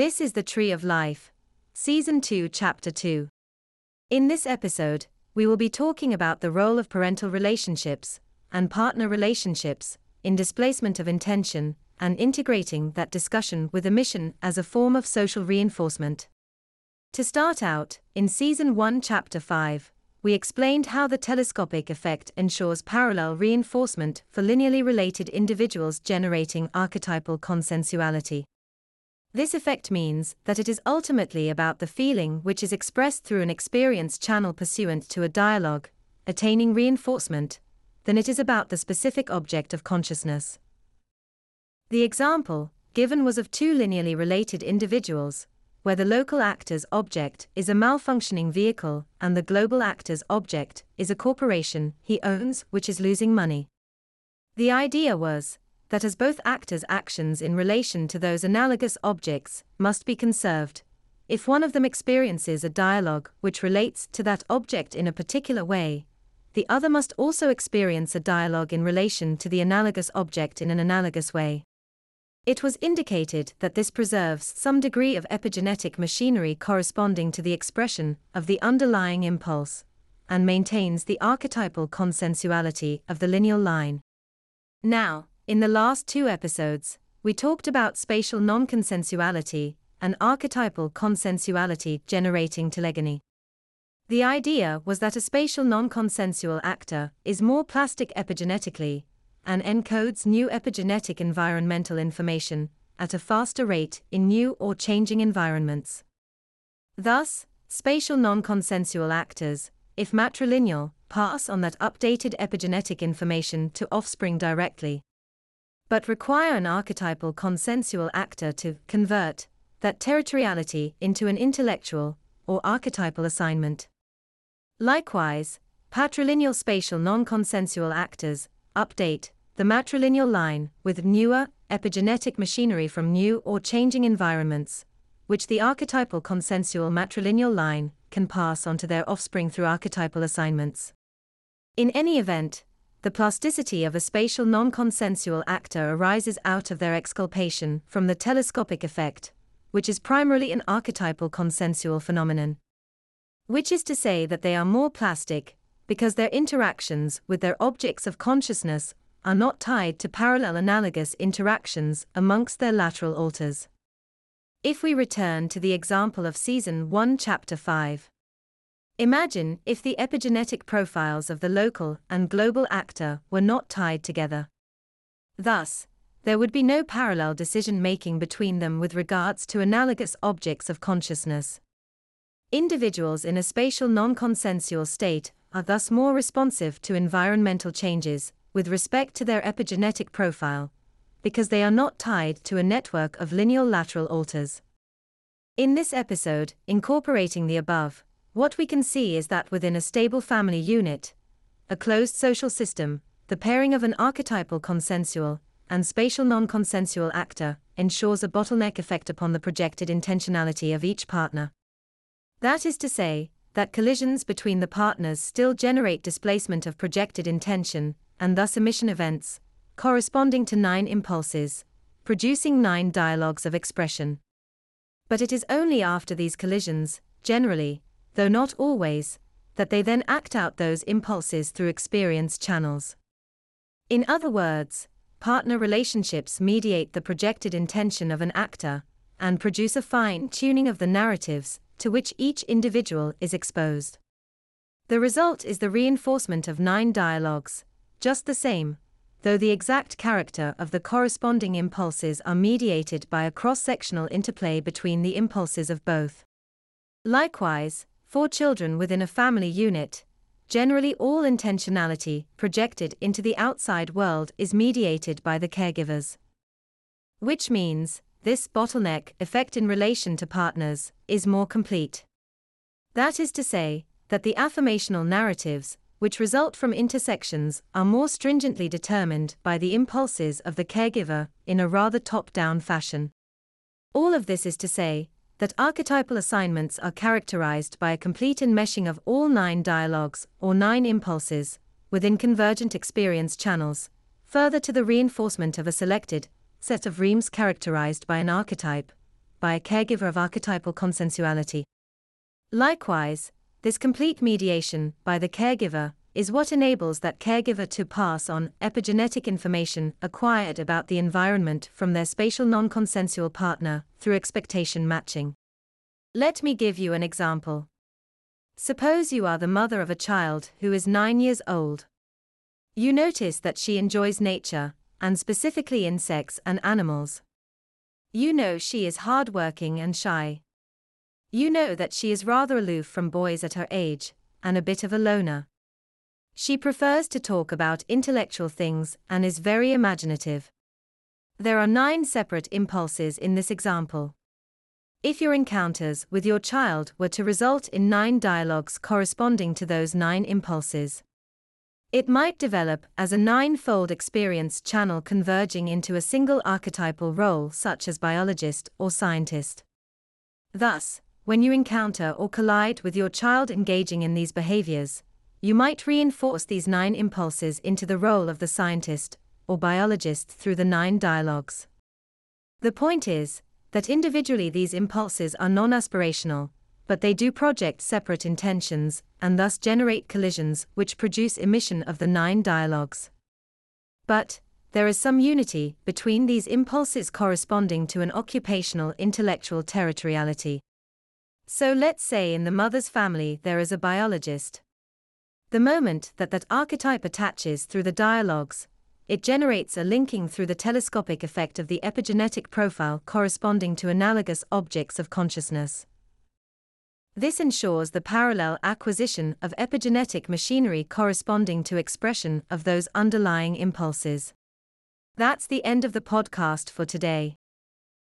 This is the Tree of Life, Season 2, Chapter 2. In this episode, we will be talking about the role of parental relationships and partner relationships in displacement of intention and integrating that discussion with emission as a form of social reinforcement. To start out, in Season 1, Chapter 5, we explained how the telescopic effect ensures parallel reinforcement for linearly related individuals generating archetypal consensuality. This effect means that it is ultimately about the feeling which is expressed through an experience channel pursuant to a dialogue, attaining reinforcement, than it is about the specific object of consciousness. The example given was of two linearly related individuals, where the local actor's object is a malfunctioning vehicle and the global actor's object is a corporation he owns which is losing money. The idea was that as both actors' actions in relation to those analogous objects must be conserved. If one of them experiences a dialogue which relates to that object in a particular way, the other must also experience a dialogue in relation to the analogous object in an analogous way. It was indicated that this preserves some degree of epigenetic machinery corresponding to the expression of the underlying impulse, and maintains the archetypal consensuality of the lineal line. Now, in the last two episodes, we talked about spatial non-consensuality and archetypal consensuality generating telegony. The idea was that a spatial non-consensual actor is more plastic epigenetically and encodes new epigenetic environmental information at a faster rate in new or changing environments. Thus, spatial non-consensual actors, if matrilineal, pass on that updated epigenetic information to offspring directly but require an archetypal consensual actor to convert that territoriality into an intellectual or archetypal assignment. Likewise, patrilineal spatial non-consensual actors update the matrilineal line with newer epigenetic machinery from new or changing environments, which the archetypal consensual matrilineal line can pass on to their offspring through archetypal assignments. In any event, the plasticity of a spatial non-consensual actor arises out of their exculpation from the telescopic effect, which is primarily an archetypal consensual phenomenon. Which is to say that they are more plastic, because their interactions with their objects of consciousness are not tied to parallel analogous interactions amongst their lateral alters. If we return to the example of Season 1, Chapter 5, Imagine if the epigenetic profiles of the local and global actor were not tied together. Thus, there would be no parallel decision making between them with regards to analogous objects of consciousness. Individuals in a spatial non consensual state are thus more responsive to environmental changes with respect to their epigenetic profile, because they are not tied to a network of lineal lateral alters. In this episode, incorporating the above, what we can see is that within a stable family unit, a closed social system, the pairing of an archetypal consensual and spatial non consensual actor ensures a bottleneck effect upon the projected intentionality of each partner. That is to say, that collisions between the partners still generate displacement of projected intention, and thus emission events, corresponding to nine impulses, producing nine dialogues of expression. But it is only after these collisions, generally, though not always, that they then act out those impulses through experience channels. In other words, partner relationships mediate the projected intention of an actor and produce a fine tuning of the narratives to which each individual is exposed. The result is the reinforcement of nine dialogues, just the same, though the exact character of the corresponding impulses are mediated by a cross sectional interplay between the impulses of both. Likewise, for children within a family unit, generally all intentionality projected into the outside world is mediated by the caregivers. Which means, this bottleneck effect in relation to partners is more complete. That is to say, that the affirmational narratives, which result from intersections, are more stringently determined by the impulses of the caregiver in a rather top down fashion. All of this is to say, that archetypal assignments are characterized by a complete enmeshing of all nine dialogues, or nine impulses, within convergent experience channels, further to the reinforcement of a selected set of reams characterized by an archetype, by a caregiver of archetypal consensuality. Likewise, this complete mediation by the caregiver is what enables that caregiver to pass on epigenetic information acquired about the environment from their spatial non consensual partner through expectation matching. Let me give you an example. Suppose you are the mother of a child who is nine years old. You notice that she enjoys nature, and specifically insects and animals. You know she is hardworking and shy. You know that she is rather aloof from boys at her age, and a bit of a loner. She prefers to talk about intellectual things and is very imaginative. There are nine separate impulses in this example. If your encounters with your child were to result in nine dialogues corresponding to those nine impulses, it might develop as a nine-fold experience channel converging into a single archetypal role such as biologist or scientist. Thus, when you encounter or collide with your child engaging in these behaviors, you might reinforce these nine impulses into the role of the scientist or biologist through the nine dialogues. The point is that individually these impulses are non aspirational, but they do project separate intentions, and thus generate collisions which produce emission of the nine dialogues. But, there is some unity between these impulses corresponding to an occupational intellectual territoriality. So let's say in the mother's family there is a biologist. The moment that that archetype attaches through the dialogues, it generates a linking through the telescopic effect of the epigenetic profile corresponding to analogous objects of consciousness. This ensures the parallel acquisition of epigenetic machinery corresponding to expression of those underlying impulses. That's the end of the podcast for today.